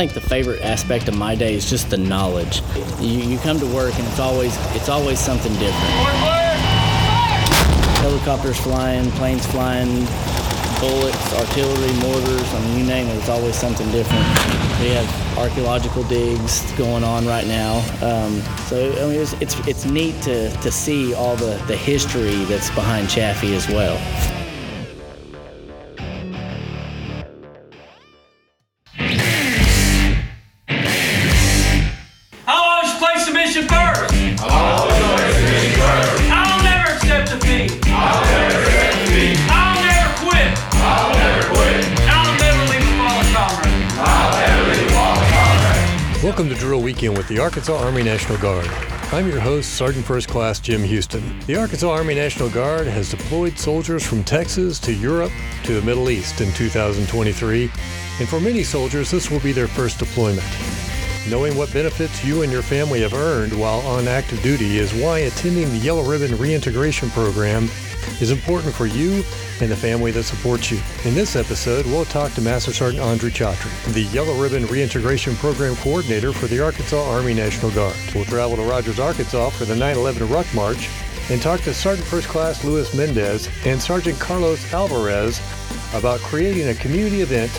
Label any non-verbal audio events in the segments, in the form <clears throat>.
think the favorite aspect of my day is just the knowledge. You, you come to work and it's always it's always something different. Helicopters flying, planes flying, bullets, artillery, mortars. I mean, you name it. It's always something different. We have archaeological digs going on right now. Um, so I mean, it's, it's it's neat to to see all the the history that's behind Chaffee as well. Weekend with the Arkansas Army National Guard. I'm your host, Sergeant First Class Jim Houston. The Arkansas Army National Guard has deployed soldiers from Texas to Europe to the Middle East in 2023, and for many soldiers, this will be their first deployment. Knowing what benefits you and your family have earned while on active duty is why attending the Yellow Ribbon Reintegration Program is important for you and the family that supports you. In this episode, we'll talk to Master Sergeant Andre Chatry, the Yellow Ribbon Reintegration Program Coordinator for the Arkansas Army National Guard. We'll travel to Rogers, Arkansas for the 9-11 Ruck March and talk to Sergeant First Class Luis Mendez and Sergeant Carlos Alvarez about creating a community event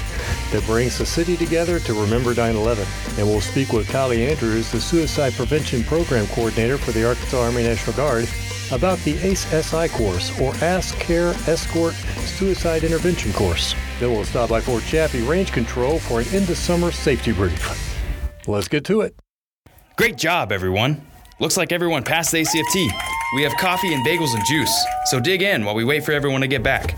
that brings the city together to remember 9-11. And we'll speak with Kylea Andrews, the Suicide Prevention Program Coordinator for the Arkansas Army National Guard, about the ACE-SI course, or Ask Care Escort Suicide Intervention course. Then we'll stop by Fort Chaffee Range Control for an end-of-summer safety brief. Let's get to it. Great job, everyone. Looks like everyone passed the ACFT. We have coffee and bagels and juice, so dig in while we wait for everyone to get back.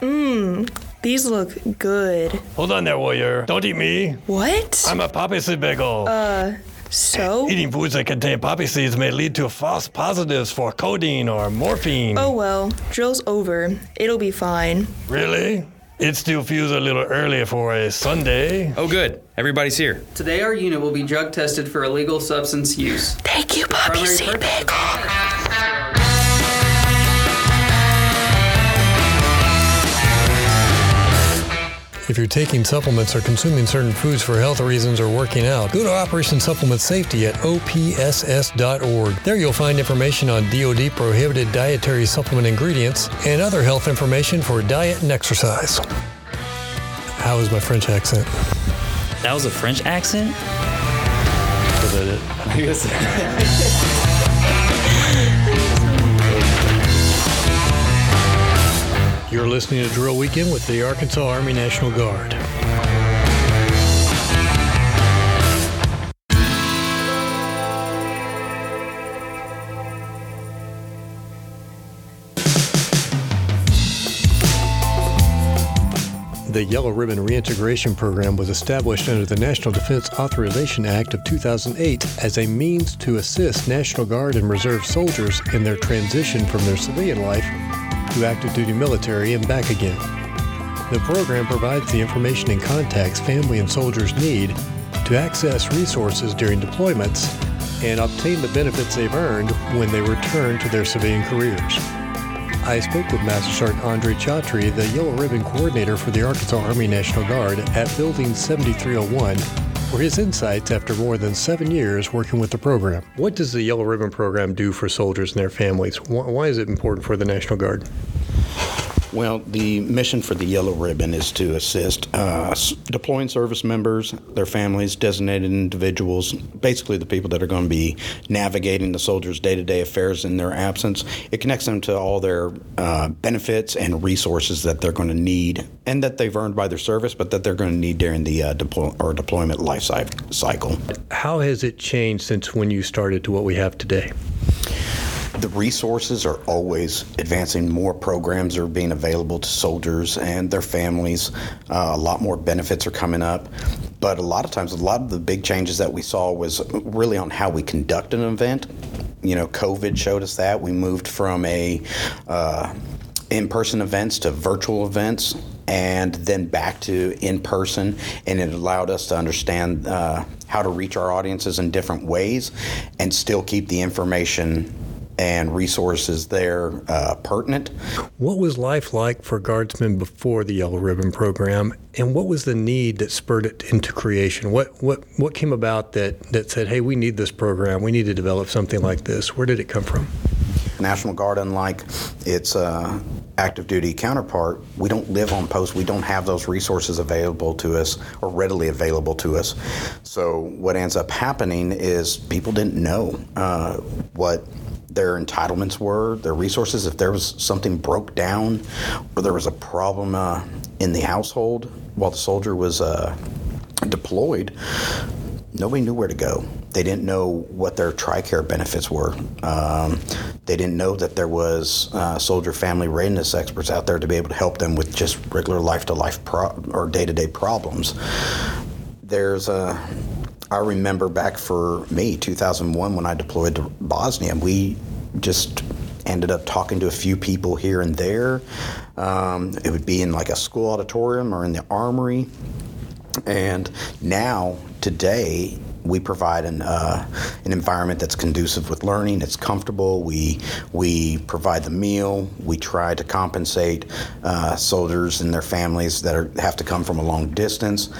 Mmm, these look good. Hold on there, warrior. Don't eat me. What? I'm a poppy seed bagel. Uh, so? Eating foods that contain poppy seeds may lead to false positives for codeine or morphine. Oh well, drill's over. It'll be fine. Really? It still feels a little early for a Sunday. Oh, good. Everybody's here. Today, our unit will be drug tested for illegal substance use. Thank you, Poppy Seed purpose- If you're taking supplements or consuming certain foods for health reasons or working out, go to Operation Supplement Safety at opss.org. There you'll find information on DoD prohibited dietary supplement ingredients and other health information for diet and exercise. How is my French accent? That was a French accent? Was that it? <laughs> You're listening to Drill Weekend with the Arkansas Army National Guard. The Yellow Ribbon Reintegration Program was established under the National Defense Authorization Act of 2008 as a means to assist National Guard and Reserve soldiers in their transition from their civilian life to active duty military and back again. The program provides the information and contacts family and soldiers need to access resources during deployments and obtain the benefits they've earned when they return to their civilian careers. I spoke with Master Sergeant Andre Chatry, the Yellow Ribbon Coordinator for the Arkansas Army National Guard at Building 7301, for his insights after more than seven years working with the program. What does the Yellow Ribbon program do for soldiers and their families? Why is it important for the National Guard? Well, the mission for the Yellow Ribbon is to assist uh, deploying service members, their families, designated individuals, basically the people that are going to be navigating the soldiers' day to day affairs in their absence. It connects them to all their uh, benefits and resources that they're going to need and that they've earned by their service, but that they're going to need during the uh, deploy- or deployment life cycle. How has it changed since when you started to what we have today? The resources are always advancing. More programs are being available to soldiers and their families. Uh, a lot more benefits are coming up. But a lot of times, a lot of the big changes that we saw was really on how we conduct an event. You know, COVID showed us that. We moved from a uh, in-person events to virtual events and then back to in person and it allowed us to understand uh, how to reach our audiences in different ways and still keep the information and resources there uh, pertinent. What was life like for guardsmen before the Yellow Ribbon program, and what was the need that spurred it into creation? What what what came about that that said, "Hey, we need this program. We need to develop something like this." Where did it come from? National Guard, unlike its uh, active duty counterpart, we don't live on post. We don't have those resources available to us or readily available to us. So what ends up happening is people didn't know uh, what their entitlements were, their resources. If there was something broke down or there was a problem uh, in the household while the soldier was uh, deployed, nobody knew where to go. They didn't know what their TRICARE benefits were. Um, they didn't know that there was uh, soldier family readiness experts out there to be able to help them with just regular life-to-life or day-to-day problems. There's a I remember back for me, 2001, when I deployed to Bosnia, we just ended up talking to a few people here and there. Um, it would be in like a school auditorium or in the armory. And now, today, we provide an, uh, an environment that's conducive with learning. It's comfortable. We we provide the meal. We try to compensate uh, soldiers and their families that are, have to come from a long distance,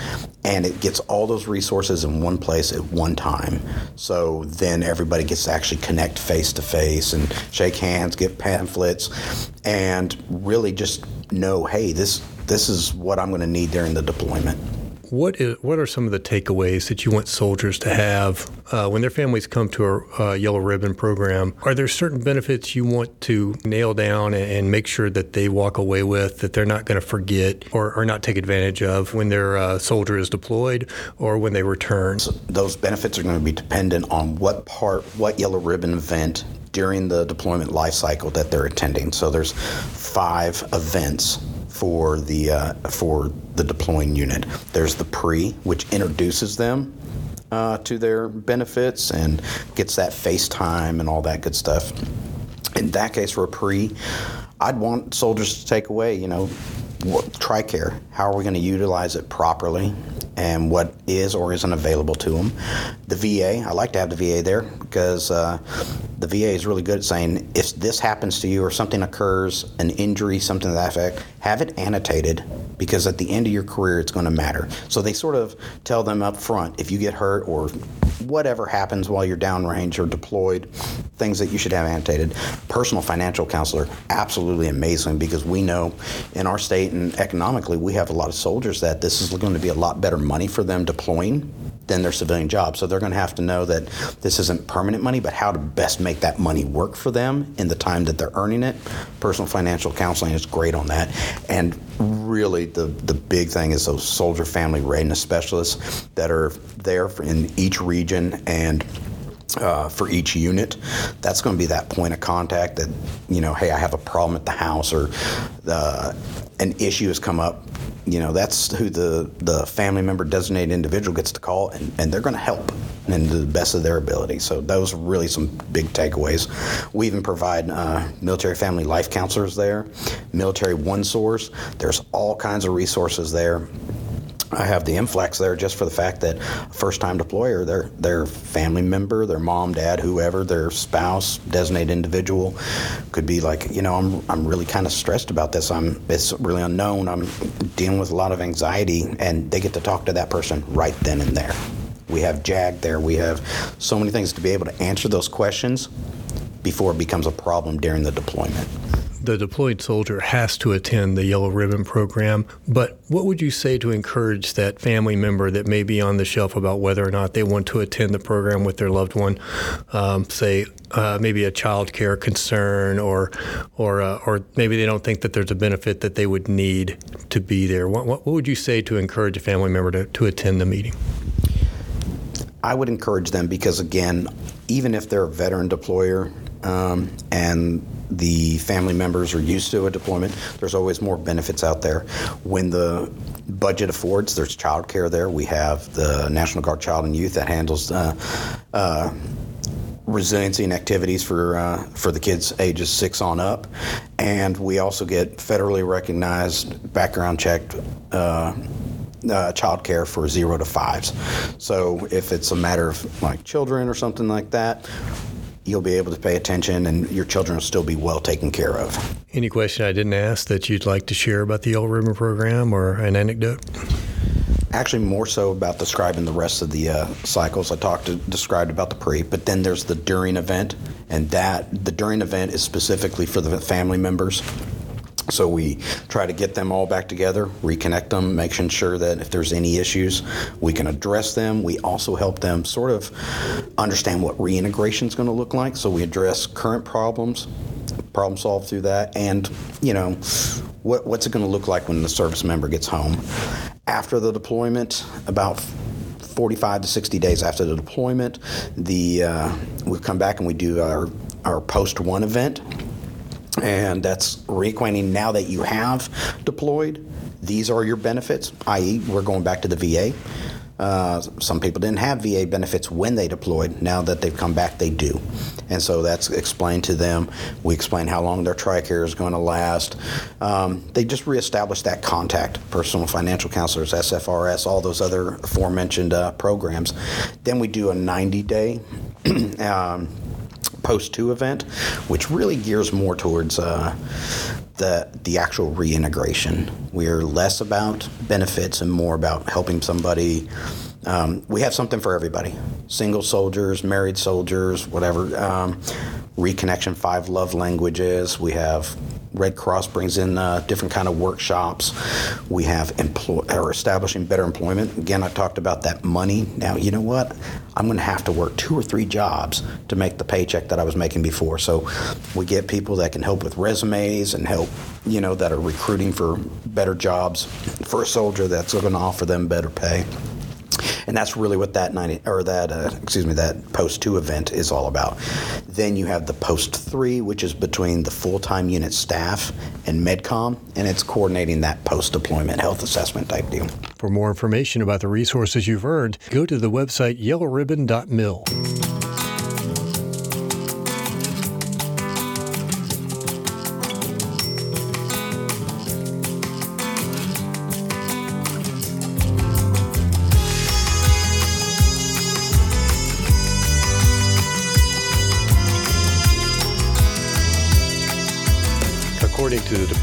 and it gets all those resources in one place at one time. So then everybody gets to actually connect face to face and shake hands, get pamphlets, and really just know, hey, this this is what I'm going to need during the deployment. What is, what are some of the takeaways that you want soldiers to have uh, when their families come to a uh, Yellow Ribbon program? Are there certain benefits you want to nail down and, and make sure that they walk away with that they're not going to forget or, or not take advantage of when their uh, soldier is deployed or when they return? So those benefits are going to be dependent on what part, what Yellow Ribbon event during the deployment life cycle that they're attending. So there's five events for the uh, for the deploying unit. There's the pre, which introduces them uh, to their benefits and gets that FaceTime and all that good stuff. In that case, for a pre, I'd want soldiers to take away, you know, what, TRICARE. How are we going to utilize it properly? and what is or isn't available to them. The VA, I like to have the VA there because uh, the VA is really good at saying if this happens to you or something occurs, an injury, something to that effect, have it annotated because at the end of your career it's going to matter. So they sort of tell them up front if you get hurt or whatever happens while you're downrange or deployed, things that you should have annotated. Personal financial counselor, absolutely amazing because we know in our state and economically we have a lot of soldiers that this is going to be a lot better money for them deploying than their civilian job. So they're going to have to know that this isn't permanent money, but how to best make that money work for them in the time that they're earning it. Personal financial counseling is great on that. And really, the, the big thing is those soldier family readiness specialists that are there in each region and uh, for each unit. That's going to be that point of contact that, you know, hey, I have a problem at the house or uh, an issue has come up. You know, that's who the, the family member designated individual gets to call, and, and they're going to help in the best of their ability. So those are really some big takeaways. We even provide uh, military family life counselors there, military one source. There's all kinds of resources there. I have the influx there just for the fact that first time deployer, their their family member, their mom, dad, whoever, their spouse, designated individual could be like, you know, I'm I'm really kind of stressed about this. I'm it's really unknown. I'm dealing with a lot of anxiety and they get to talk to that person right then and there. We have JAG there. We have so many things to be able to answer those questions before it becomes a problem during the deployment the deployed soldier has to attend the Yellow Ribbon program. But what would you say to encourage that family member that may be on the shelf about whether or not they want to attend the program with their loved one? Um, say uh, maybe a child care concern, or or uh, or maybe they don't think that there's a benefit that they would need to be there. What, what, what would you say to encourage a family member to, to attend the meeting? I would encourage them because, again, even if they're a veteran deployer um, and the family members are used to a deployment, there's always more benefits out there. When the budget affords, there's child care there. We have the National Guard Child and Youth that handles uh, uh, resiliency and activities for uh, for the kids ages six on up, and we also get federally recognized background checked. Uh, uh, child care for zero to fives. So if it's a matter of like children or something like that, you'll be able to pay attention and your children will still be well taken care of. Any question I didn't ask that you'd like to share about the Yellow Ribbon program or an anecdote? Actually, more so about describing the rest of the uh, cycles. I talked to, described about the pre, but then there's the during event, and that the during event is specifically for the family members. So we try to get them all back together, reconnect them, making sure that if there's any issues, we can address them. We also help them sort of understand what reintegration is going to look like. So we address current problems, problem solve through that, and you know, what, what's it going to look like when the service member gets home after the deployment? About 45 to 60 days after the deployment, the uh, we come back and we do our our post one event and that's reacquainting now that you have deployed. These are your benefits, i.e., we're going back to the VA. Uh, some people didn't have VA benefits when they deployed. Now that they've come back, they do. And so that's explained to them. We explain how long their TRICARE is going to last. Um, they just reestablish that contact, personal financial counselors, SFRS, all those other aforementioned uh, programs. Then we do a 90 day. <clears throat> um, post two event, which really gears more towards uh, the the actual reintegration. We're less about benefits and more about helping somebody. Um, we have something for everybody: single soldiers, married soldiers, whatever. Um, reconnection, five love languages. We have Red Cross brings in uh, different kind of workshops. We have employ or establishing better employment. Again, I talked about that money. Now, you know what? I'm going to have to work two or three jobs to make the paycheck that I was making before. So, we get people that can help with resumes and help, you know, that are recruiting for better jobs for a soldier that's going to offer them better pay and that's really what that 90 or that uh, excuse me that post 2 event is all about then you have the post 3 which is between the full-time unit staff and medcom and it's coordinating that post deployment health assessment type deal For more information about the resources you've earned, go to the website yellowribbon.mil.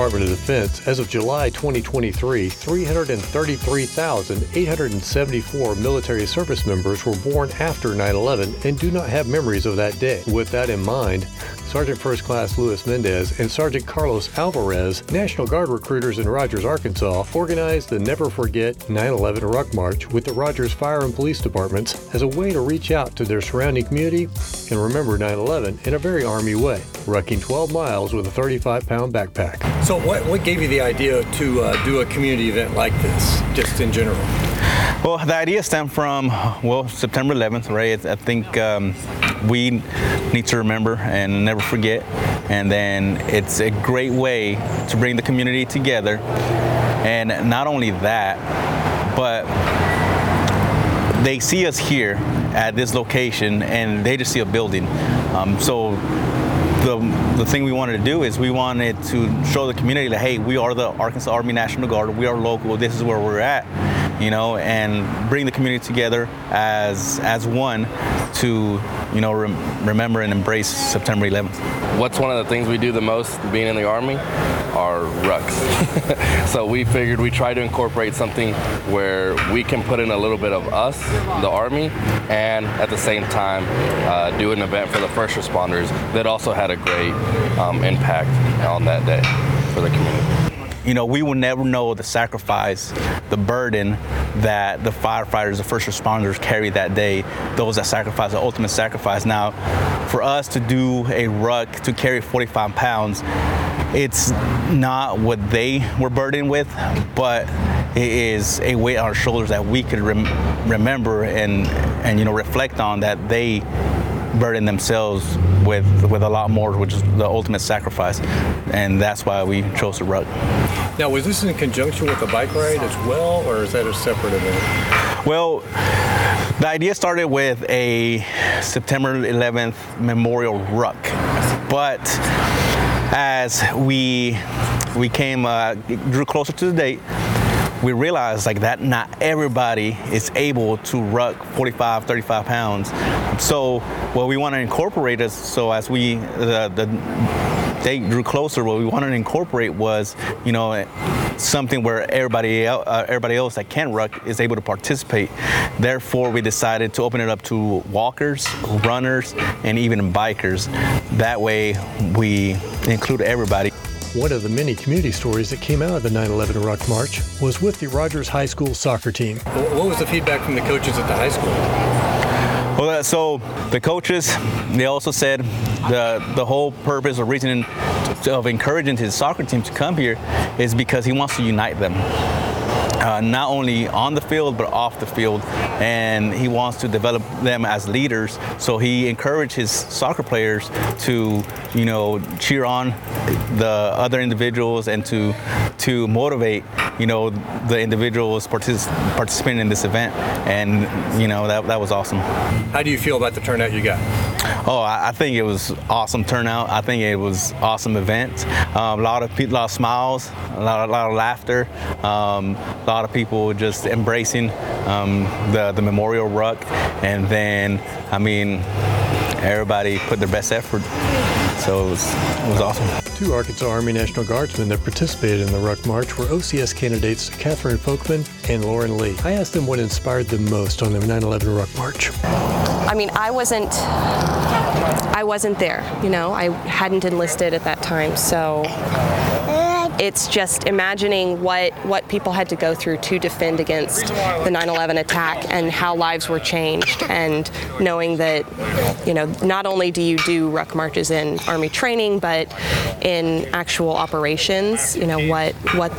Department of Defense, as of July 2023, 333,874 military service members were born after 9 11 and do not have memories of that day. With that in mind, Sergeant First Class Luis Mendez and Sergeant Carlos Alvarez, National Guard recruiters in Rogers, Arkansas, organized the Never Forget 9 11 Ruck March with the Rogers Fire and Police Departments as a way to reach out to their surrounding community and remember 9 11 in a very Army way, rucking 12 miles with a 35 pound backpack. So, what, what gave you the idea to uh, do a community event like this, just in general? Well, the idea stemmed from, well, September 11th, right? I think um, we need to remember and never forget. And then it's a great way to bring the community together. And not only that, but they see us here at this location and they just see a building. Um, so the, the thing we wanted to do is we wanted to show the community that hey we are the arkansas army national guard we are local this is where we're at you know and bring the community together as as one to you know rem- remember and embrace september 11th What's one of the things we do the most being in the Army? Are rucks. <laughs> so we figured we try to incorporate something where we can put in a little bit of us, the Army, and at the same time uh, do an event for the first responders that also had a great um, impact on that day for the community. You know, we will never know the sacrifice, the burden that the firefighters, the first responders carry that day, those that sacrifice, the ultimate sacrifice. Now, for us to do a ruck to carry 45 pounds, it's not what they were burdened with, but it is a weight on our shoulders that we could rem- remember and, and, you know, reflect on that they burden themselves with with a lot more, which is the ultimate sacrifice, and that's why we chose to ruck. Now, was this in conjunction with the bike ride as well, or is that a separate event? Well, the idea started with a September 11th memorial ruck, but as we we came uh, drew closer to the date, we realized like that not everybody is able to ruck 45, 35 pounds. So what we want to incorporate is so as we the, the date drew closer, what we wanted to incorporate was, you know, something where everybody uh, everybody else that can ruck is able to participate. Therefore, we decided to open it up to walkers, runners, and even bikers. That way, we include everybody. One of the many community stories that came out of the 9 11 Ruck March was with the Rogers High School soccer team. What was the feedback from the coaches at the high school? Well, uh, so the coaches, they also said the the whole purpose or reason of encouraging his soccer team to come here is because he wants to unite them. Uh, not only on the field but off the field, and he wants to develop them as leaders. So he encouraged his soccer players to, you know, cheer on the other individuals and to to motivate, you know, the individuals partic- participating in this event. And you know that that was awesome. How do you feel about the turnout you got? Oh, I, think it was awesome turnout. I think it was awesome event. Um, a lot of people, a lot of smiles, a lot, a lot of laughter, um, a lot of people just embracing um, the the memorial ruck, and then I mean, everybody put their best effort. So it was, it was awesome. Two Arkansas Army National Guardsmen that participated in the Ruck March were OCS candidates Catherine Folkman and Lauren Lee. I asked them what inspired them most on the 9 11 Ruck March. I mean, I wasn't I wasn't there, you know. I hadn't enlisted at that time. So it's just imagining what what people had to go through to defend against the 9/11 attack and how lives were changed and knowing that you know, not only do you do ruck marches in army training, but in actual operations, you know, what what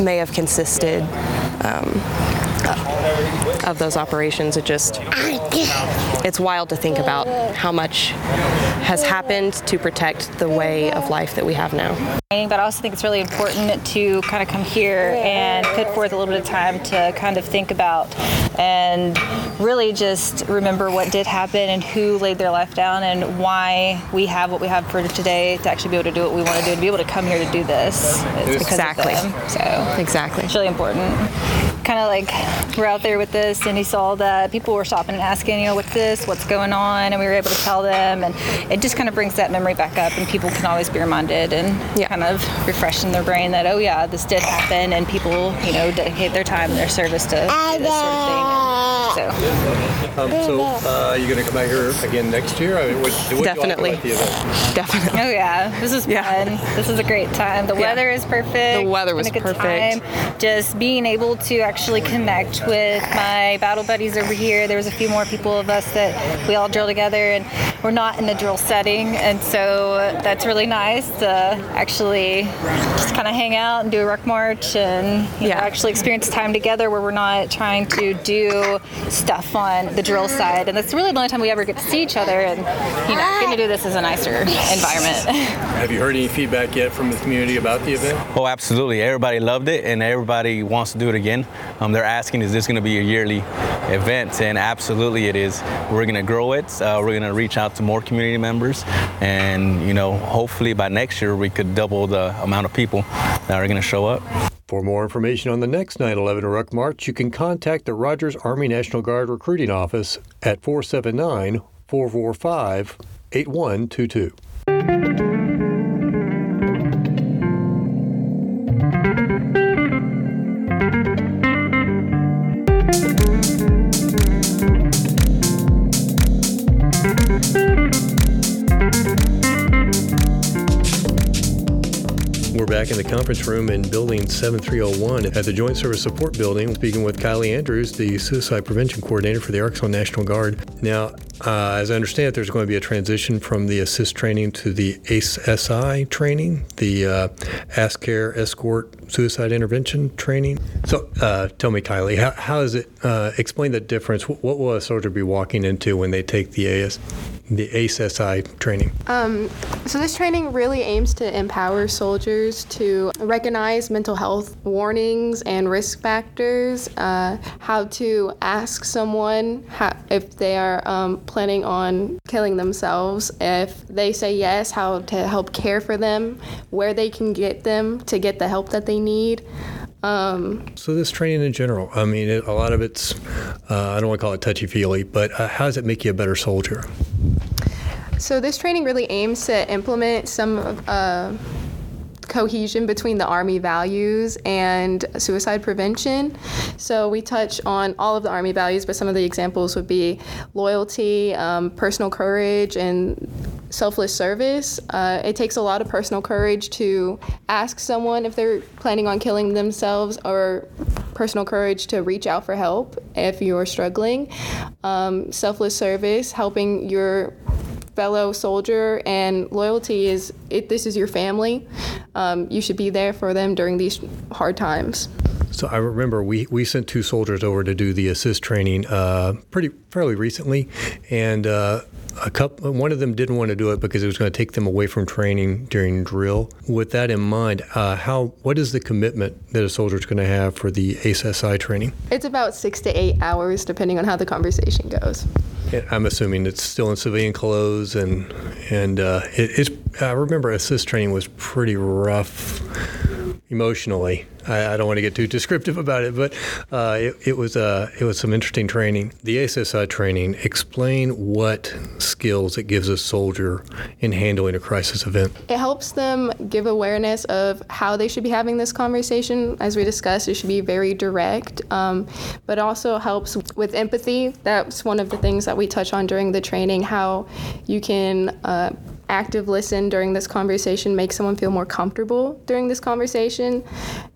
may have consisted um, of those operations. It just it's wild to think about how much has happened to protect the way of life that we have now. But I also think it's really important to kind of come here and put forth a little bit of time to kind of think about and really just remember what did happen and who laid their life down and why we have what we have for today to actually be able to do what we want to do and be able to come here to do this. It's because Exactly. So Exactly. it's really important. Kind of like we're out there with this, and he saw that people were stopping and asking, you know, what's this, what's going on, and we were able to tell them, and it just kind of brings that memory back up, and people can always be reminded and kind of refresh in their brain that, oh yeah, this did happen, and people, you know, dedicate their time and their service to do this sort of thing. And so. Um, so, uh, you going to come out here again next year? I mean, what, what do you like Definitely. about the event? Definitely. Oh yeah, this is fun. This is a great time. The weather is perfect. The weather was a good perfect. Time. Just being able to actually connect with my battle buddies over here. There was a few more people of us that we all drill together, and we're not in a drill setting, and so that's really nice to actually just kind of hang out and do a ruck march and you know, actually experience time together where we're not trying to do stuff on the drill side. And that's really the only time we ever get to see each other, and you know, getting to do this is a nicer environment. <laughs> Have you heard any feedback yet from the community about the event? Oh, absolutely. Everybody loved it, and everybody wants to do it again. Um, they're asking, is this going to be a yearly event? And absolutely, it is. We're going to grow it. Uh, we're going to reach out to more community members, and you know, hopefully by next year we could double the amount of people that are going to show up. For more information on the next 9 11 Ruck March, you can contact the Rogers Army National Guard Recruiting Office at 479 445 8122. We're back in the conference room in Building 7301 at the Joint Service Support Building, speaking with Kylea Andrews, the Suicide Prevention Coordinator for the Arkansas National Guard. Now, uh, as I understand it, there's going to be a transition from the assist training to the ACE-SI training, the uh, Ask Care Escort Suicide Intervention training. So, uh, tell me, Kylea, how, how is it? Uh, explain the difference. What, what will a soldier be walking into when they take the AS, the ACE-SI training? Um, so this training really aims to empower soldiers to recognize mental health warnings and risk factors, uh, how to ask someone how, if they are um, planning on killing themselves. If they say yes, how to help care for them, where they can get them to get the help that they need. Um, So this training in general, I mean, it, a lot of it's, uh, I don't want to call it touchy feely, but uh, how does it make you a better soldier? so this training really aims to implement some of, uh, cohesion between the Army values and suicide prevention. So we touch on all of the Army values, but some of the examples would be loyalty, um, personal courage, and selfless service. Uh, it takes a lot of personal courage to ask someone if they're planning on killing themselves or personal courage to reach out for help if you're struggling. Um, selfless service, helping your fellow soldier and loyalty is it, this is your family um, you should be there for them during these hard times So I remember we, we sent two soldiers over to do the assist training uh, pretty fairly recently, and uh, a couple one of them didn't want to do it because it was going to take them away from training during drill. With that in mind, uh, how what is the commitment that a soldier is going to have for the ACE-SI training? it's about six to eight hours depending on how the conversation goes I'm assuming it's still in civilian clothes, and and uh, it, it's. I remember assist training was pretty rough emotionally. I, I don't want to get too descriptive about it, but uh, it, it was uh, it was some interesting training. The ACE-SI training. Explain what skills it gives a soldier in handling a crisis event. it helps them give awareness of how they should be having this conversation as we discussed it should be very direct um, but also helps with empathy that's one of the things that we touch on during the training how you can uh, active listen during this conversation makes someone feel more comfortable during this conversation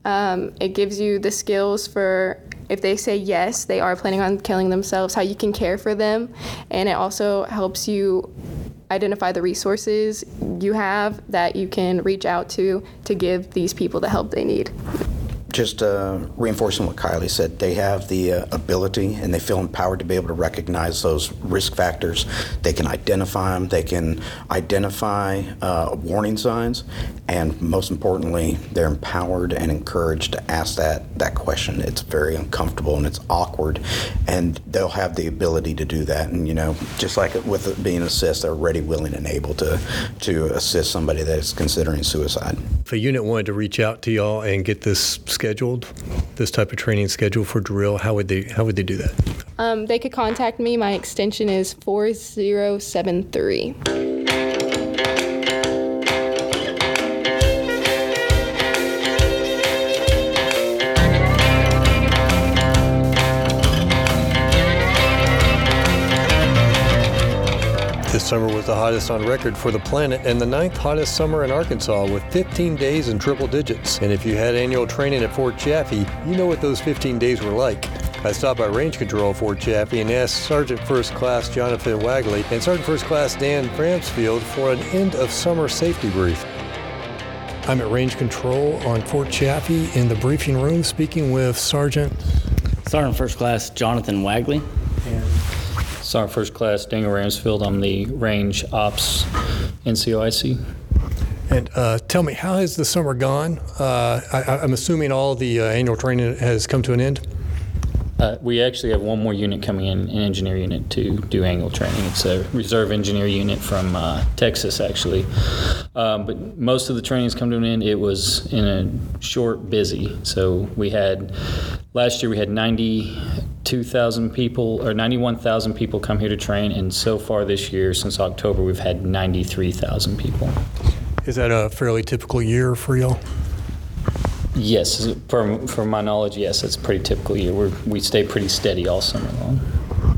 um, it gives you the skills for if they say yes they are planning on killing themselves how you can care for them and it also helps you identify the resources you have that you can reach out to to give these people the help they need. Just uh, reinforcing what Kylea said, they have the uh, ability and they feel empowered to be able to recognize those risk factors. They can identify them, they can identify uh, warning signs, and most importantly, they're empowered and encouraged to ask that, that question. It's very uncomfortable and it's awkward, and they'll have the ability to do that. And, you know, just like with it being assist, they're ready, willing, and able to, to assist somebody that is considering suicide. If a unit wanted to reach out to y'all and get this scheduled, this type of training scheduled for drill, how would they how would they do that? Um, they could contact me. My extension is 4073. Summer was the hottest on record for the planet and the ninth hottest summer in Arkansas with 15 days in triple digits. And if you had annual training at Fort Chaffee, you know what those 15 days were like. I stopped by Range Control Fort Chaffee and asked Sergeant First Class Jonathan Wagley and Sergeant First Class Dan Bramsfield for an end of summer safety brief. I'm at Range Control on Fort Chaffee in the briefing room speaking with Sergeant Sergeant First Class Jonathan Wagley. Sergeant First Class Daniel Ramsfield. I'm the Range Ops NCOIC. And uh, tell me, how has the summer gone? Uh, I, I'm assuming all the uh, annual training has come to an end. Uh, we actually have one more unit coming in, an engineer unit, to do annual training. It's a reserve engineer unit from uh, Texas, actually. Um, but most of the trainings come to an end. It was in a short, busy. So we had last year we had 92,000 people or 91,000 people come here to train, and so far this year, since October, we've had 93,000 people. Is that a fairly typical year for y'all? Yes, from from my knowledge, yes, it's a pretty typical year. we we stay pretty steady all summer long.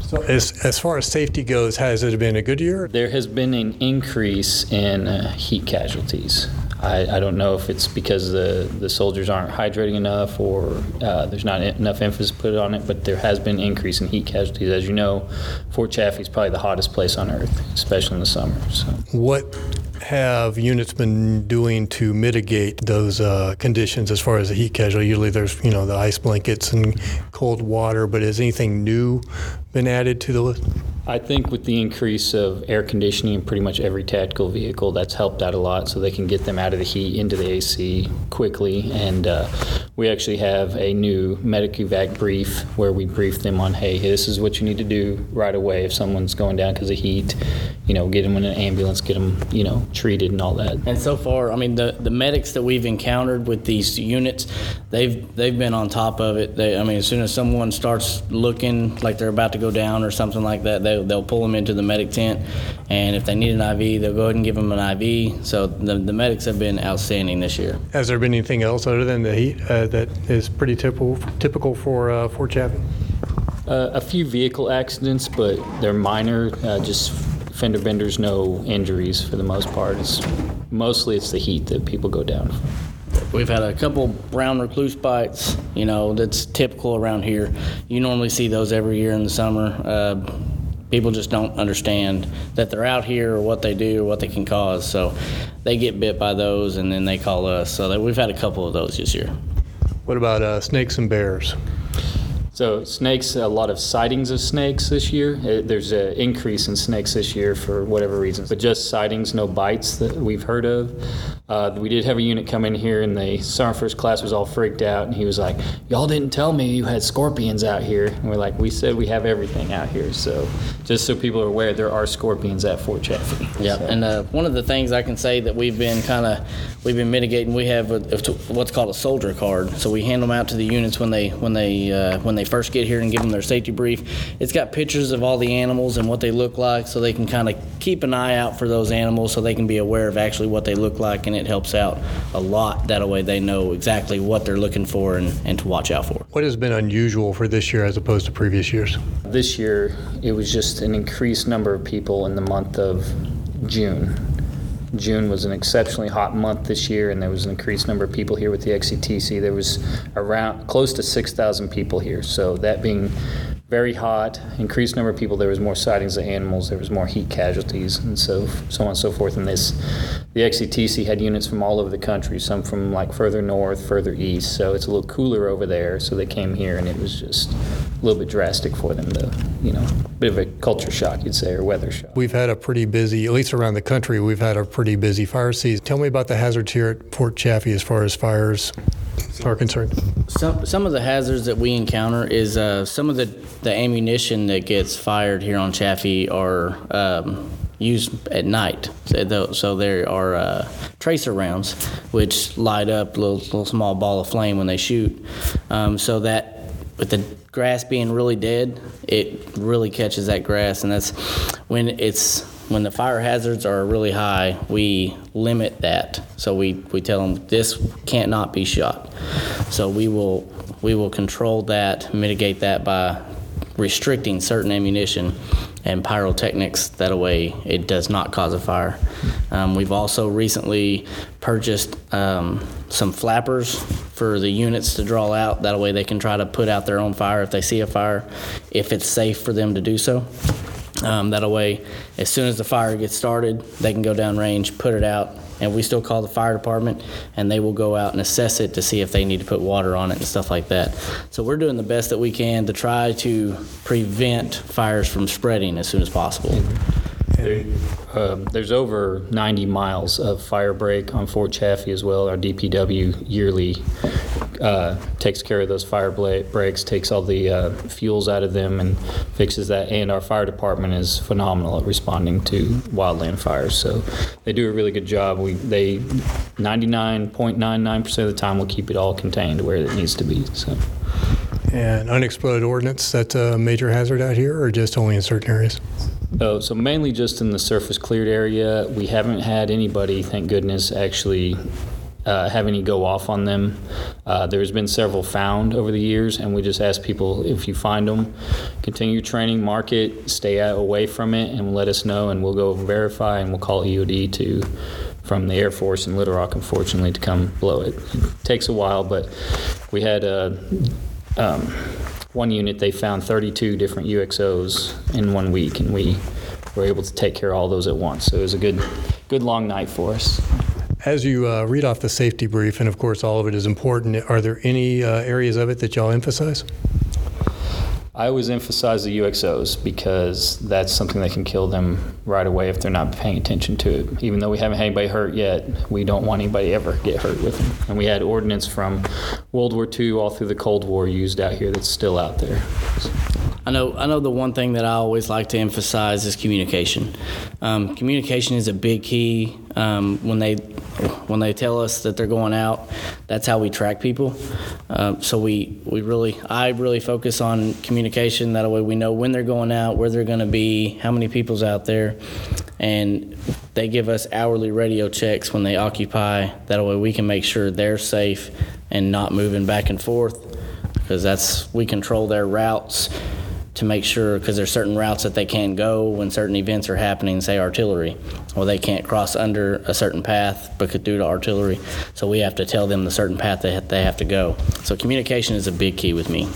So as, as far as safety goes, has it been a good year? There has been an increase in uh, heat casualties. I, I don't know if it's because the, the soldiers aren't hydrating enough or uh, there's not enough emphasis put on it, but there has been increase in heat casualties. As you know, Fort Chaffee is probably the hottest place on earth, especially in the summer. So. What have units been doing to mitigate those uh, conditions as far as the heat casualty? Usually there's, you know, the ice blankets and cold water, but has anything new been added to the list? I think with the increase of air conditioning in pretty much every tactical vehicle, that's helped out a lot so they can get them out of the heat into the AC quickly. And uh, we actually have a new medic evac brief where we brief them on, hey, this is what you need to do right away if someone's going down because of heat. you know, get them in an ambulance, get them, you know, treated and all that. And so far, I mean, the, the medics that we've encountered with these units, they've they've been on top of it. They, I mean, as soon as someone starts looking like they're about to go down or something like that, they, they'll pull them into the medic tent, and if they need an IV, they'll go ahead and give them an IV. So the, the medics have been outstanding this year. Has there been anything else other than the heat uh, that is pretty typical typical for uh, Fort Chaffee? Uh, a few vehicle accidents, but they're minor, uh, just fender benders, no injuries for the most part. It's mostly it's the heat that people go down from. We've had a couple brown recluse bites, you know, that's typical around here. You normally see those every year in the summer. Uh, people just don't understand that they're out here or what they do or what they can cause. So they get bit by those and then they call us. So we've had a couple of those this year. What about uh, snakes and bears? So snakes, a lot of sightings of snakes this year. Uh, There's an increase in snakes this year for whatever reasons, but just sightings, no bites that we've heard of. Uh, we did have a unit come in here, and the sergeant first class was all freaked out, and he was like, "Y'all didn't tell me you had scorpions out here." And we're like, "We said we have everything out here." So just so people are aware, there are scorpions at Fort Chaffee. Yeah, and uh, one of the things I can say that we've been kind of we've been mitigating. We have a, a- what's called a soldier card, so we hand them out to the units when they when they uh, when they first get here and give them their safety brief. It's got pictures of all the animals and what they look like, so they can kind of keep an eye out for those animals, so they can be aware of actually what they look like, and it helps out a lot. That way, they know exactly what they're looking for and, and to watch out for. What has been unusual for this year as opposed to previous years? This year, it was just an increased number of people in the month of June. June was an exceptionally hot month this year, and there was an increased number of people here with the XCTC. There was around close to 6,000 people here. So that being very hot, increased number of people, there was more sightings of animals, there was more heat casualties, and so so on and so forth. And this, the XCTC had units from all over the country, some from like further north, further east. So it's a little cooler over there. So they came here, and it was just a little bit drastic for them. To, you know, bit of a culture shock, you'd say, or weather shock. We've had a pretty busy, at least around the country, we've had a pretty busy fire season. Tell me about the hazards here at Fort Chaffee as far as fires are concerned. Some some of the hazards that we encounter is uh, some of the, the ammunition that gets fired here on Chaffee are um, used at night. So, tho- so there are uh, tracer rounds which light up a little, little small ball of flame when they shoot. Um, so that with the grass being really dead, it really catches that grass, and that's when it's when the fire hazards are really high, we limit that. So we, we tell them this can't not be shot. So we will we will control that, mitigate that by restricting certain ammunition and pyrotechnics. That way, it does not cause a fire. Um, we've also recently purchased um, some flappers for the units to draw out. That way, they can try to put out their own fire if they see a fire, if it's safe for them to do so. Um, that way, as soon as the fire gets started, they can go down range, put it out, and we still call the fire department, and they will go out and assess it to see if they need to put water on it and stuff like that. So we're doing the best that we can to try to prevent fires from spreading as soon as possible. Um, there's over 90 miles of fire break on Fort Chaffee as well. Our DPW yearly uh, takes care of those fire breaks, takes all the uh, fuels out of them, and fixes that. And our fire department is phenomenal at responding to wildland fires. So they do a really good job. We they 99.99% of the time will keep it all contained where it needs to be. So. And unexploded ordnance, that's a major hazard out here, or just only in certain areas? Oh, so mainly just in the surface cleared area. We haven't had anybody, thank goodness, actually uh, have any go off on them. Uh, there's been several found over the years, and we just ask people if you find them, continue training, mark it, stay away from it, and let us know, and we'll go verify, and we'll call EOD to from the Air Force in Little Rock, unfortunately, to come blow it. It takes a while, but we had a. Um, one unit they found 32 different UXOs in one week, and we were able to take care of all those at once. So it was a good, good long night for us. As you uh, read off the safety brief, and of course all of it is important, are there any uh, areas of it that y'all emphasize? I always emphasize the UXOs because that's something that can kill them right away if they're not paying attention to it. Even though we haven't had anybody hurt yet, we don't want anybody ever get hurt with them. And we had ordnance from World War II all through the Cold War used out here that's still out there. I I know. I know the one thing that I always like to emphasize is communication. Um, communication is a big key. Um, when they when they tell us that they're going out, that's how we track people. Uh, so we we really I really focus on communication. That way we know when they're going out, where they're going to be, how many people's out there, and they give us hourly radio checks when they occupy. That way we can make sure they're safe and not moving back and forth because that's we control their routes to make sure because there's certain routes that they can't go when certain events are happening say artillery or they can't cross under a certain path because due to artillery. So we have to tell them the certain path that they have to go. So communication is a big key with me.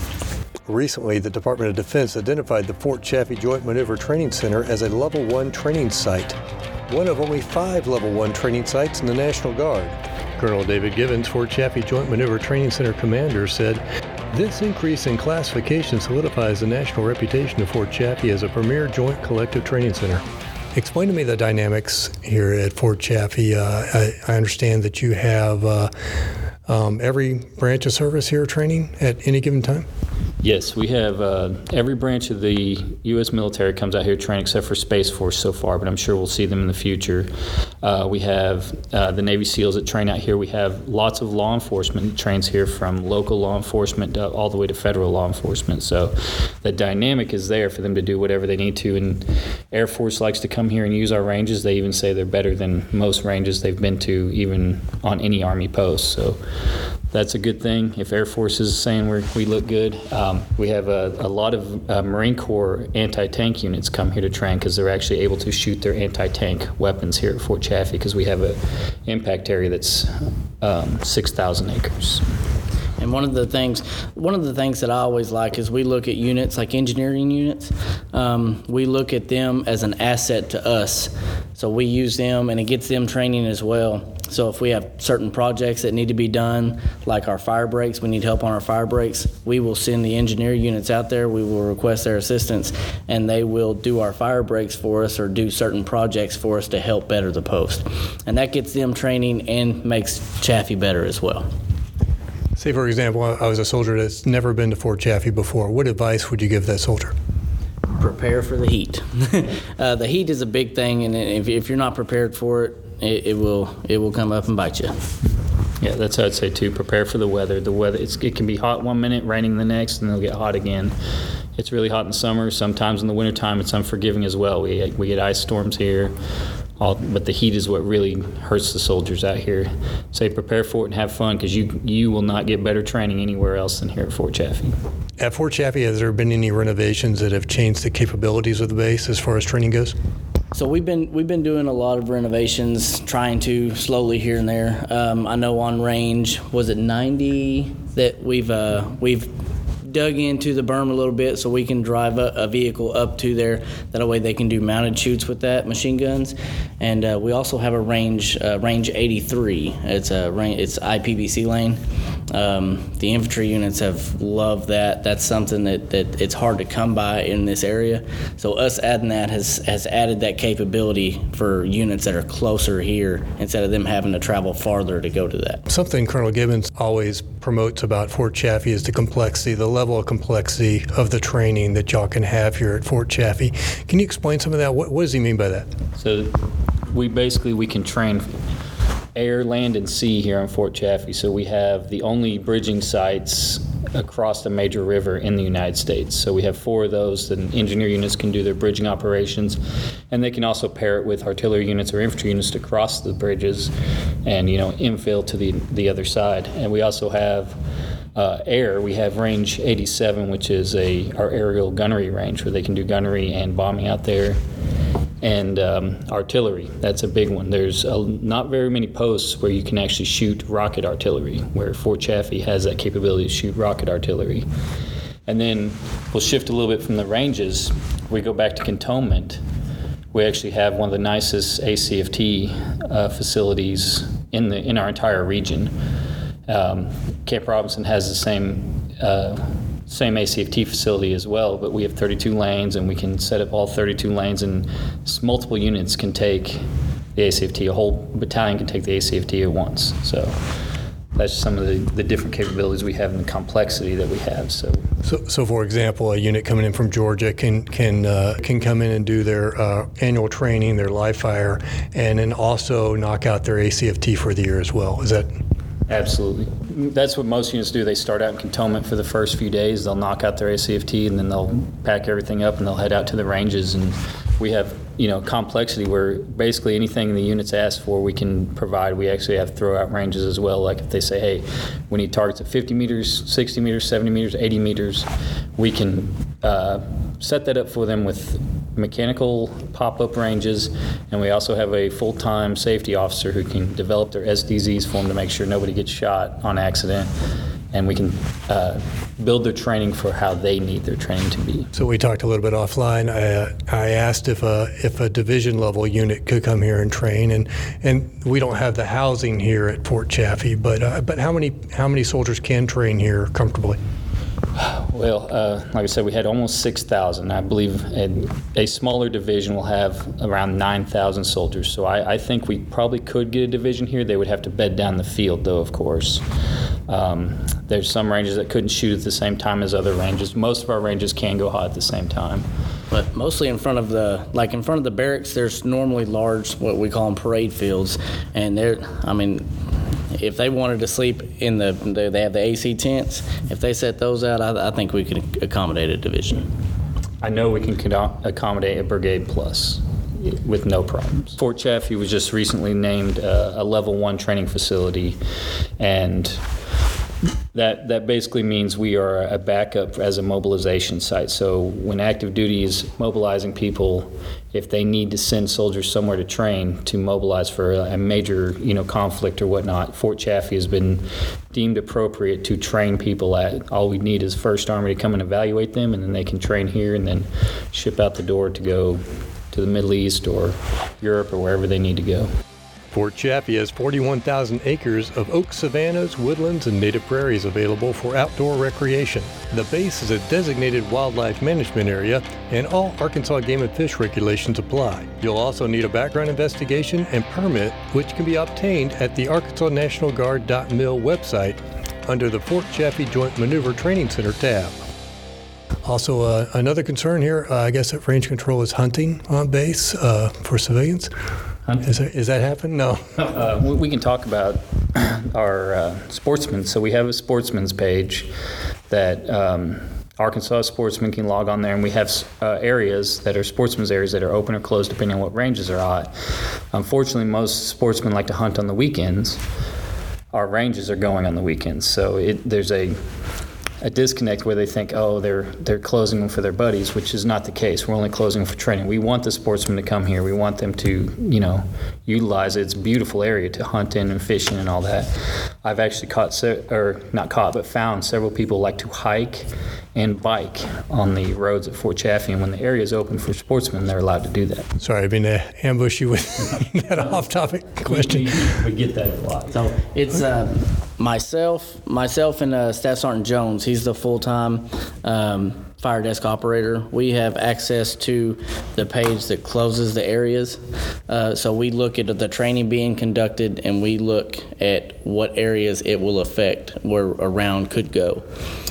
Recently, the Department of Defense identified the Fort Chaffee Joint Maneuver Training Center as a Level 1 training site, one of only five Level 1 training sites in the National Guard. Colonel David Givens, Fort Chaffee Joint Maneuver Training Center commander, said, This increase in classification solidifies the national reputation of Fort Chaffee as a premier joint collective training center. Explain to me the dynamics here at Fort Chaffee. Uh, I, I, understand that you have uh, um, every branch of service here training at any given time? Yes, we have uh, every branch of the U.S. military comes out here to train except for Space Force so far, but I'm sure we'll see them in the future. Uh, we have uh, the Navy SEALs that train out here. We have lots of law enforcement trains here from local law enforcement to, all the way to federal law enforcement. So the dynamic is there for them to do whatever they need to. And Air Force likes to come here and use our ranges. They even say they're better than most ranges they've been to, even on any Army post. So that's a good thing. If Air Force is saying we we look good, um, we have a, a lot of uh, Marine Corps anti-tank units come here to train because they're actually able to shoot their anti-tank weapons here at Fort Chaffee because we have an impact area that's um, 6,000 acres. And one of the things, one of the things that I always like is we look at units like engineering units. Um, we look at them as an asset to us, so we use them, and it gets them training as well. So if we have certain projects that need to be done, like our fire breaks, we need help on our fire breaks, we will send the engineer units out there. We will request their assistance, and they will do our fire breaks for us or do certain projects for us to help better the post. And that gets them training and makes Chaffee better as well. Say, for example, I was a soldier that's never been to Fort Chaffee before. What advice would you give that soldier? Prepare for the heat. <laughs> uh, the heat is a big thing, and if, if you're not prepared for it, it, it, will it will come up and bite you. Yeah, that's how I'd say too. Prepare for the weather. The weather it's, it can be hot one minute, raining the next, and it'll get hot again. It's really hot in summer. Sometimes in the wintertime, it's unforgiving as well. We we get ice storms here. All, but the heat is what really hurts the soldiers out here. Say prepare for it and have fun because you you will not get better training anywhere else than here at Fort Chaffee. At Fort Chaffee, has there been any renovations that have changed the capabilities of the base as far as training goes? So we've been we've been doing a lot of renovations, trying to slowly here and there. Um, I know on range was it 90 that we've uh, we've dug into the berm a little bit so we can drive a, a, vehicle up to there. That way they can do mounted shoots with that machine guns. And uh, we also have a range uh, range 83. It's a range, it's IPBC lane. Um, the infantry units have loved that. That's something that, that it's hard to come by in this area. So us adding that has has added that capability for units that are closer here instead of them having to travel farther to go to that. Something Colonel Gibbons always promotes about Fort Chaffee is the complexity, the level of complexity of the training that y'all can have here at Fort Chaffee. Can you explain some of that? What, what does he mean by that? So we basically we can train air, land, and sea here on Fort Chaffee. So we have the only bridging sites across the major river in the United States. So we have four of those. The engineer units can do their bridging operations, and they can also pair it with artillery units or infantry units to cross the bridges and you know infill to the the other side. And we also have uh, air, we have range 87, which is a our aerial gunnery range where they can do gunnery and bombing out there and um, artillery. That's a big one. There's a, not very many posts where you can actually shoot rocket artillery, where Fort Chaffee has that capability to shoot rocket artillery. And then we'll shift a little bit from the ranges. We go back to cantonment. We actually have one of the nicest ACFT uh, facilities in the in our entire region. Um, Camp Robinson has the same. Uh, same ACFT facility as well, but we have 32 lanes and we can set up all 32 lanes and multiple units can take the ACFT. A whole battalion can take the ACFT at once. So that's some of the, the different capabilities we have and the complexity that we have. So So, so for example, a unit coming in from Georgia can can uh, can come in and do their uh, annual training, their live fire, and then also knock out their ACFT for the year as well. Is that? Absolutely. That's what most units do. They start out in cantonment for the first few days. They'll knock out their ACFT and then they'll pack everything up and they'll head out to the ranges. And we have, you know, complexity where basically anything the units ask for, we can provide. We actually have throwout ranges as well. Like if they say, hey, we need targets at 50 meters, 60 meters, 70 meters, 80 meters, we can uh, set that up for them with mechanical pop-up ranges, and we also have a full-time safety officer who can develop their SDZs for them to make sure nobody gets shot on accident, and we can uh, build their training for how they need their training to be. So we talked a little bit offline. I, I asked if a if a division level unit could come here and train, and and we don't have the housing here at Fort Chaffee, but uh, but how many how many soldiers can train here comfortably? Well, uh, like I said, we had almost 6,000. I believe a, smaller division will have around 9,000 soldiers. So I, I, think we probably could get a division here. They would have to bed down the field, though, of course. Um, there's some ranges that couldn't shoot at the same time as other ranges. Most of our ranges can go hot at the same time. But mostly in front of the, like in front of the barracks, there's normally large, what we call them parade fields. And they're, I mean, if they wanted to sleep in the, they have the AC tents. If they set those out, I, I think we could accommodate a division. I know we can accommodate a brigade plus with no problems. Fort Chaffee was just recently named uh, a level one training facility, and that that basically means we are a backup as a mobilization site. So when active duty is mobilizing people, if they need to send soldiers somewhere to train to mobilize for a major you know conflict or whatnot, Fort Chaffee has been deemed appropriate to train people at. All we need is First Army to come and evaluate them, and then they can train here and then ship out the door to go to the Middle East or Europe or wherever they need to go. Fort Chaffee has 41,000 acres of oak savannas, woodlands, and native prairies available for outdoor recreation. The base is a designated wildlife management area, and all Arkansas Game and Fish regulations apply. You'll also need a background investigation and permit, which can be obtained at the Arkansas National Guard.mil website under the Fort Chaffee Joint Maneuver Training Center tab. Also, uh, another concern here, uh, I guess, at range control is hunting on base uh, for civilians. Is that, is that happen? No. <laughs> Uh, we- we can talk about <clears throat> our uh, sportsmen. So we have a sportsman's page that um, Arkansas sportsmen can log on there, and we have uh, areas that are sportsmen's areas that are open or closed depending on what ranges are at. Unfortunately, most sportsmen like to hunt on the weekends. Our ranges are going on the weekends, so it, there's a a disconnect where they think, oh, they're they're closing them for their buddies, which is not the case. We're only closing them for training. We want the sportsmen to come here. We want them to, you know, utilize it. It's a beautiful area to hunt in and fish in and all that. I've actually caught, se- or not caught, but found several people like to hike and bike on the roads at Fort Chaffee. And when the area is open for sportsmen, they're allowed to do that. Sorry, I've been to ambush you with <laughs> that off-topic question. We, we get that a lot. So it's uh, myself, myself, and uh, Staff Sergeant Jones. He's the full-time um, fire desk operator. We have access to the page that closes the areas. Uh, so we look at the training being conducted, and we look at what areas it will affect, where a round could go.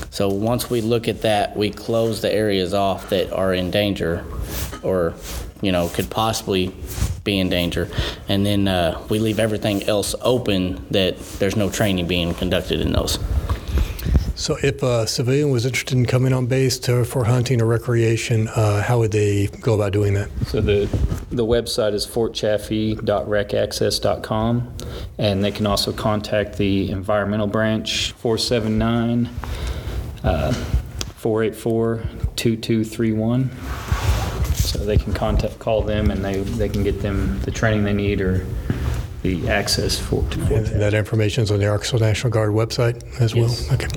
So once we look at that, we close the areas off that are in danger, or you know could possibly be in danger, and then uh, we leave everything else open that there's no training being conducted in those. So, if a civilian was interested in coming on base to, for hunting or recreation, uh, how would they go about doing that? So the the website is fortchaffee.recaccess.com, and they can also contact the environmental branch 479 484 2231. So they can contact, call them, and they, they can get them the training they need or the access for to Fort And that information is on the Arkansas National Guard website as well? Yes. Okay.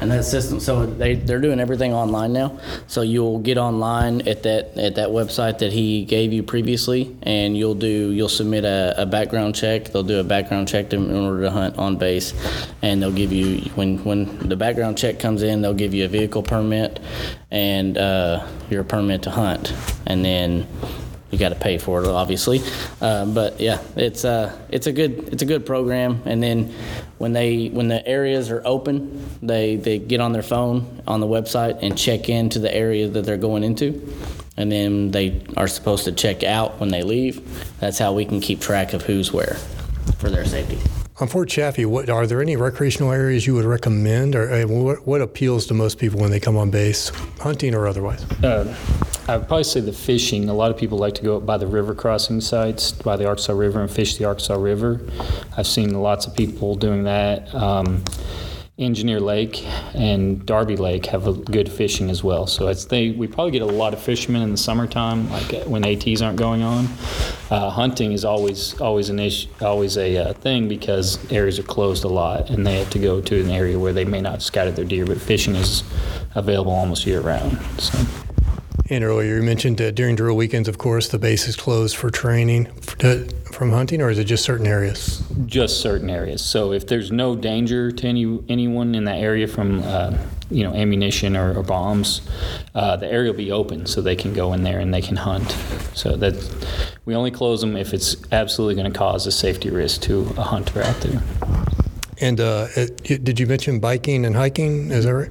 And that system, so they, they're doing everything online now. So you'll get online at that, at that website that he gave you previously, and you'll do, you'll submit a, a background check. They'll do a background check to- in order to hunt on base. And they'll give you, when, when the background check comes in, they'll give you a vehicle permit and, uh, your permit to hunt. And then you got to pay for it, obviously. Uh, but yeah, it's uh, it's a good it's a good program. And then when they when the areas are open, they they get on their phone on the website and check into the area that they're going into. And then they are supposed to check out when they leave. That's how we can keep track of who's where for their safety. On Fort Chaffee, what, are there any recreational areas you would recommend, or uh, what, what appeals to most people when they come on base, hunting or otherwise? Uh, I would probably say the fishing. A lot of people like to go up by the river crossing sites, by the Arkansas River, and fish the Arkansas River. I've seen lots of people doing that. Um, Engineer Lake and Darby Lake have a good fishing as well. So it's they we probably get a lot of fishermen in the summertime, like uh, when ATs aren't going on. Uh, hunting is always always an issue, always a uh, thing because areas are closed a lot, and they have to go to an area where they may not scatter their deer. But fishing is available almost year round. So. And earlier you mentioned uh, during drill weekends, of course, the base is closed for training to, from hunting, or is it just certain areas? Just certain areas. So if there's no danger to any anyone in that area from uh, you know ammunition or, or bombs, uh, the area will be open so they can go in there and they can hunt. So that we only close them if it's absolutely going to cause a safety risk to a hunter out there. And uh, it, did you mention biking and hiking? Is that right?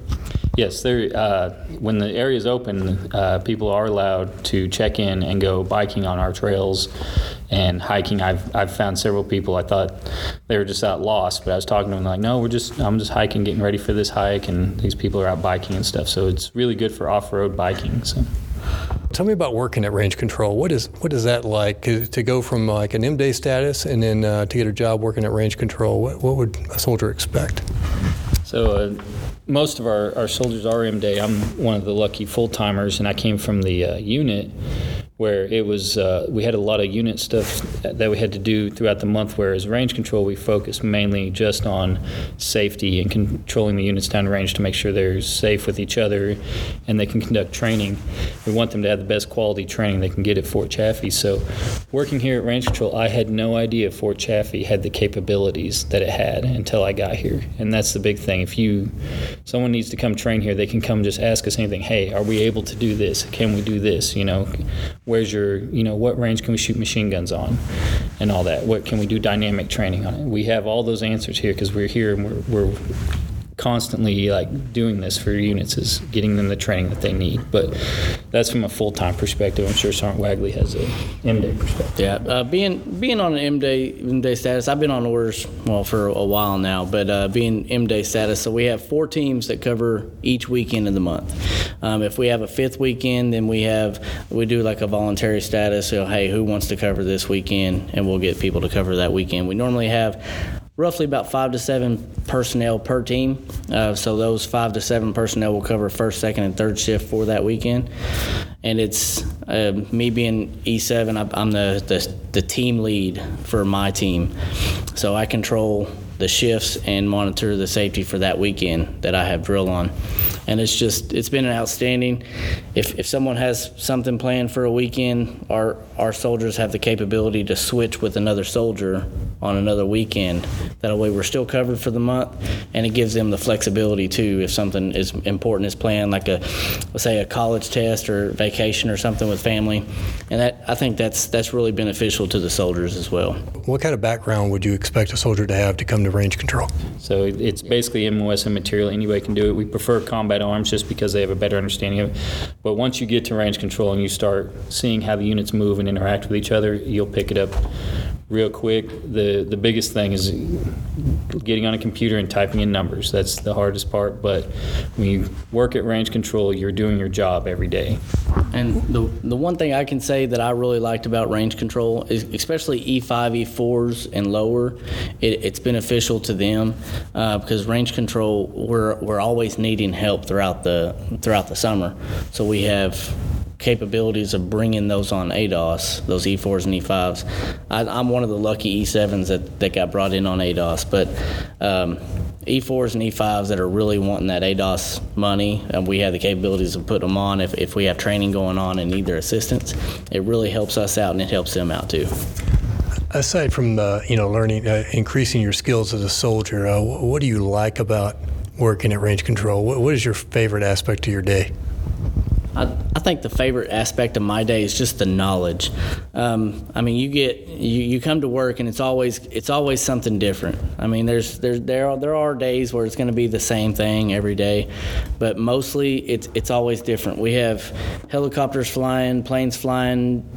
Yes, there. Uh, when the area is open, uh, people are allowed to check in and go biking on our trails and hiking. I've I've found several people. I thought they were just out lost, but I was talking to them like, no, we're just I'm just hiking, getting ready for this hike, and these people are out biking and stuff. So it's really good for off-road biking. So. Tell me about working at range control. What is what is that like to go from like an M day status and then uh, to get a job working at range control? What, what would a soldier expect? So. Uh, most of our, our soldiers are M day. I'm one of the lucky full timers, and I came from the uh, unit where it was uh, we had a lot of unit stuff that we had to do throughout the month whereas range control we focused mainly just on safety and controlling the units down range to make sure they're safe with each other and they can conduct training. We want them to have the best quality training they can get at fort chaffee so working here at range control i had no idea fort chaffee had the capabilities that it had until i got here. And that's the big thing. If you someone needs to come train here they can come just ask us anything. Hey are we able to do this? Can we do this? You know where's your you know what range can we shoot machine guns on and all that? What can we do dynamic training on it? We have all those answers here because we're here and we're, we're constantly like doing this for units is getting them the training that they need. But that's from a full time perspective. I'm sure Sergeant Wagley has a M day perspective. Yeah, uh, being being on an M day M day status, I've been on orders well for a while now, but uh, being M day status, so we have four teams that cover each weekend of the month. Um, if we have a fifth weekend, then we have we do like a voluntary status. So hey, who wants to cover this weekend, and we'll get people to cover that weekend. We normally have roughly about five to seven personnel per team. Uh, so those five to seven personnel will cover first, second, and third shift for that weekend. And it's uh, me being E7, I'm the, the, the team lead for my team. So I control the shifts and monitor the safety for that weekend that I have drill on. And it's just it's been an outstanding. If, if someone has something planned for a weekend, our our soldiers have the capability to switch with another soldier on another weekend. That way we're still covered for the month, and it gives them the flexibility too. If something is important is planned, like a let's say a college test or vacation or something with family, and that I think that's that's really beneficial to the soldiers as well. What kind of background would you expect a soldier to have to come to range control? So it's basically MOS and material. Anybody can do it. We prefer combat arms just because they have a better understanding of it. But once you get to range control and you start seeing how the units move and interact with each other, you'll pick it up real quick. The the biggest thing is getting on a computer and typing in numbers. That's the hardest part. But when you work at range control, you're doing your job every day. And the the one thing I can say that I really liked about range control is especially E5, E4s and lower, it, it's beneficial to them uh, because range control we're we're always needing help throughout the throughout the summer. So we have capabilities of bringing those on ADOS, those E4s and E5s. I, am one of the lucky E7s that, that got brought in on ADOS, but um, E4s and E5s that are really wanting that ADOS money, and we have the capabilities of putting them on if, if we have training going on and need their assistance. It really helps us out and it helps them out too. Aside from you know learning, uh, increasing your skills as a soldier, uh, what do you like about working at range control? what, what is your favorite aspect of your day? I, I think the favorite aspect of my day is just the knowledge. Um, I mean, you get you, you come to work and it's always it's always something different. I mean, there's there's there are, there are days where it's going to be the same thing every day, but mostly it's it's always different. We have helicopters flying, planes flying,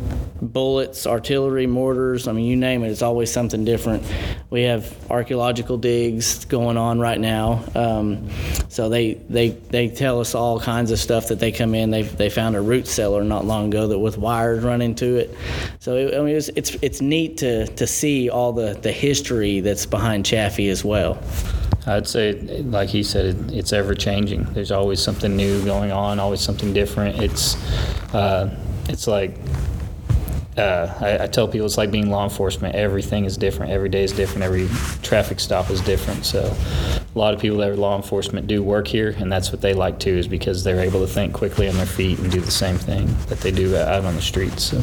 bullets, artillery, mortars. I mean, you name it. It's always something different. We have archaeological digs going on right now. Um, so they, they they tell us all kinds of stuff that they come in. They they found a root cellar not long ago that with wires running to it. So it, I mean, it's, it's neat to to see all the the history that's behind Chaffee as well. I'd say, like he said, it, it's ever changing. There's always something new going on, always something different. It's uh, it's like uh, I, I, tell people it's like being law enforcement. Everything is different. Every day is different. Every traffic stop is different. So, a lot of people that are law enforcement do work here, and that's what they like too, is because they're able to think quickly on their feet and do the same thing that they do out on the streets. So.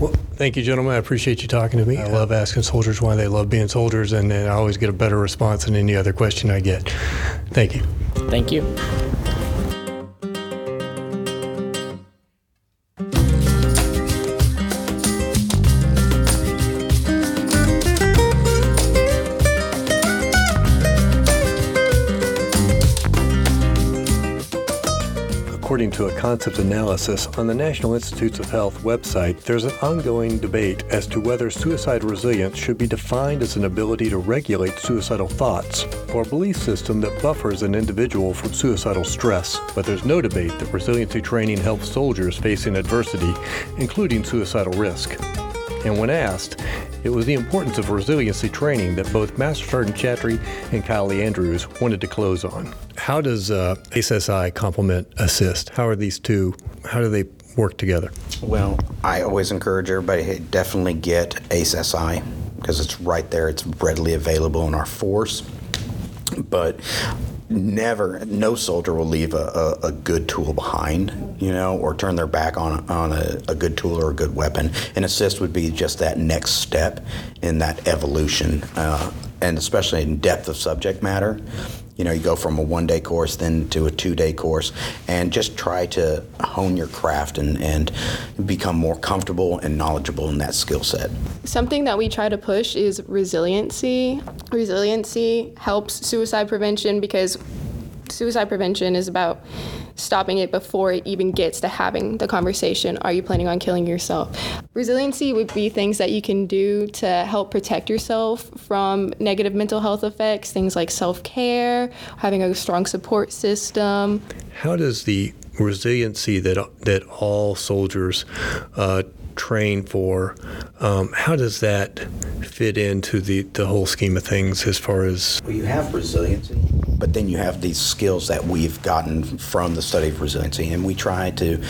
Well, thank you, gentlemen. I appreciate you talking to me. I love asking soldiers why they love being soldiers, and, and I always get a better response than any other question I get. Thank you. Thank you. To a concept analysis on the National Institutes of Health website, there's an ongoing debate as to whether suicide resilience should be defined as an ability to regulate suicidal thoughts or a belief system that buffers an individual from suicidal stress. But there's no debate that resiliency training helps soldiers facing adversity, including suicidal risk. And when asked, it was the importance of resiliency training that both Master Sergeant Chatry and Kylea Andrews wanted to close on. How does uh, ACE-SI complement ASIST? How are these two, how do they work together? Well, I always encourage everybody to definitely get ACE-SI because it's right there. It's readily available in our force. But never, no soldier will leave a, a, a, good tool behind, you know, or turn their back on, on a, a, good tool or a good weapon. And ASIST would be just that next step in that evolution, uh, and especially in depth of subject matter you know, you go from a one day course then to a two day course and just try to hone your craft and, and become more comfortable and knowledgeable in that skill set. Something that we try to push is resiliency. Resiliency helps suicide prevention because suicide prevention is about stopping it before it even gets to having the conversation. Are you planning on killing yourself? Resiliency would be things that you can do to help protect yourself from negative mental health effects things like self-care having a strong support system. How does the resiliency that that all soldiers uh, train for. Um, how does that fit into the, the whole scheme of things as far as? Well, you have resiliency, but then you have these skills that we've gotten from the study of resiliency, and we try to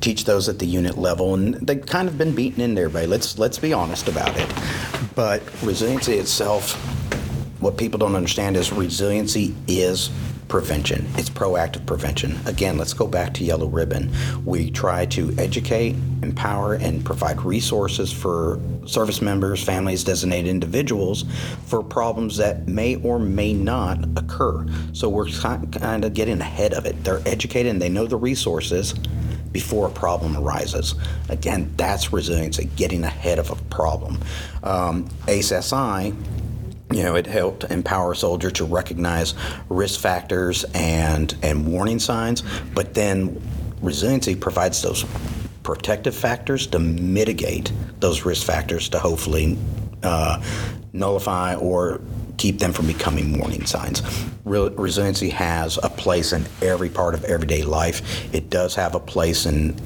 teach those at the unit level, and they've kind of been beaten in there, by let's let's be honest about it. But resiliency itself, what people don't understand is resiliency is prevention. It's proactive prevention. Again, let's go back to Yellow Ribbon. We try to educate, empower, and provide resources for service members, families, designated individuals for problems that may or may not occur. So we're kind of getting ahead of it. They're educated and they know the resources before a problem arises. Again, that's resiliency, getting ahead of a problem. Um, you know, it helped empower a soldier to recognize risk factors and and warning signs, but then resiliency provides those protective factors to mitigate those risk factors to hopefully uh, nullify or keep them from becoming warning signs. resiliency has a place in every part of everyday life. It does have a place in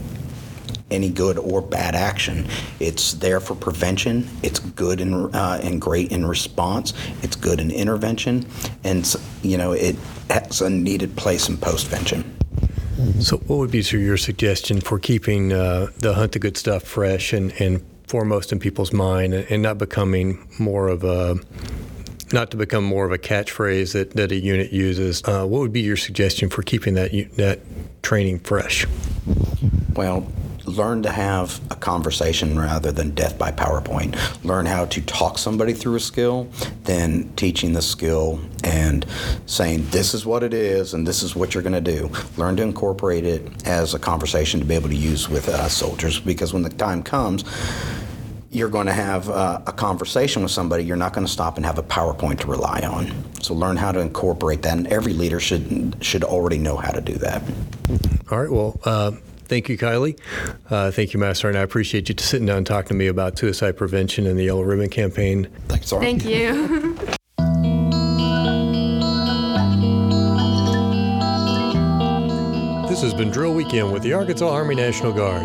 any good or bad action. It's there for prevention. It's good and uh, and great in response. It's good in intervention, and you know it has a needed place in postvention. So, what would be your suggestion for keeping uh, the hunt the good stuff fresh and, and foremost in people's mind, and not becoming more of a not to become more of a catchphrase that, that a unit uses. Uh, what would be your suggestion for keeping that that training fresh? Well, learn to have a conversation rather than death by PowerPoint. Learn how to talk somebody through a skill, then teaching the skill and saying, this is what it is and this is what you're going to do. Learn to incorporate it as a conversation to be able to use with uh, soldiers because when the time comes, you're going to have uh, a conversation with somebody, you're not going to stop and have a PowerPoint to rely on. So learn how to incorporate that, and every leader should should already know how to do that. All right. Well, uh, thank you, Kylea. Uh, thank you, Master, and I appreciate you sitting down and talking to me about suicide prevention and the Yellow Ribbon Campaign. Thanks, Sergeant. Thank you. <laughs> This has been Drill Weekend with the Arkansas Army National Guard.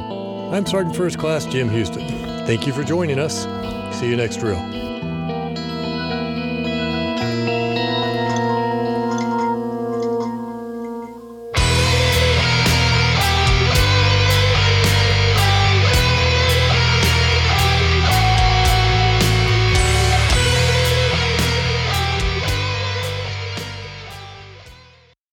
I'm Sergeant First Class Jim Houston. Thank you for joining us. See you next drill.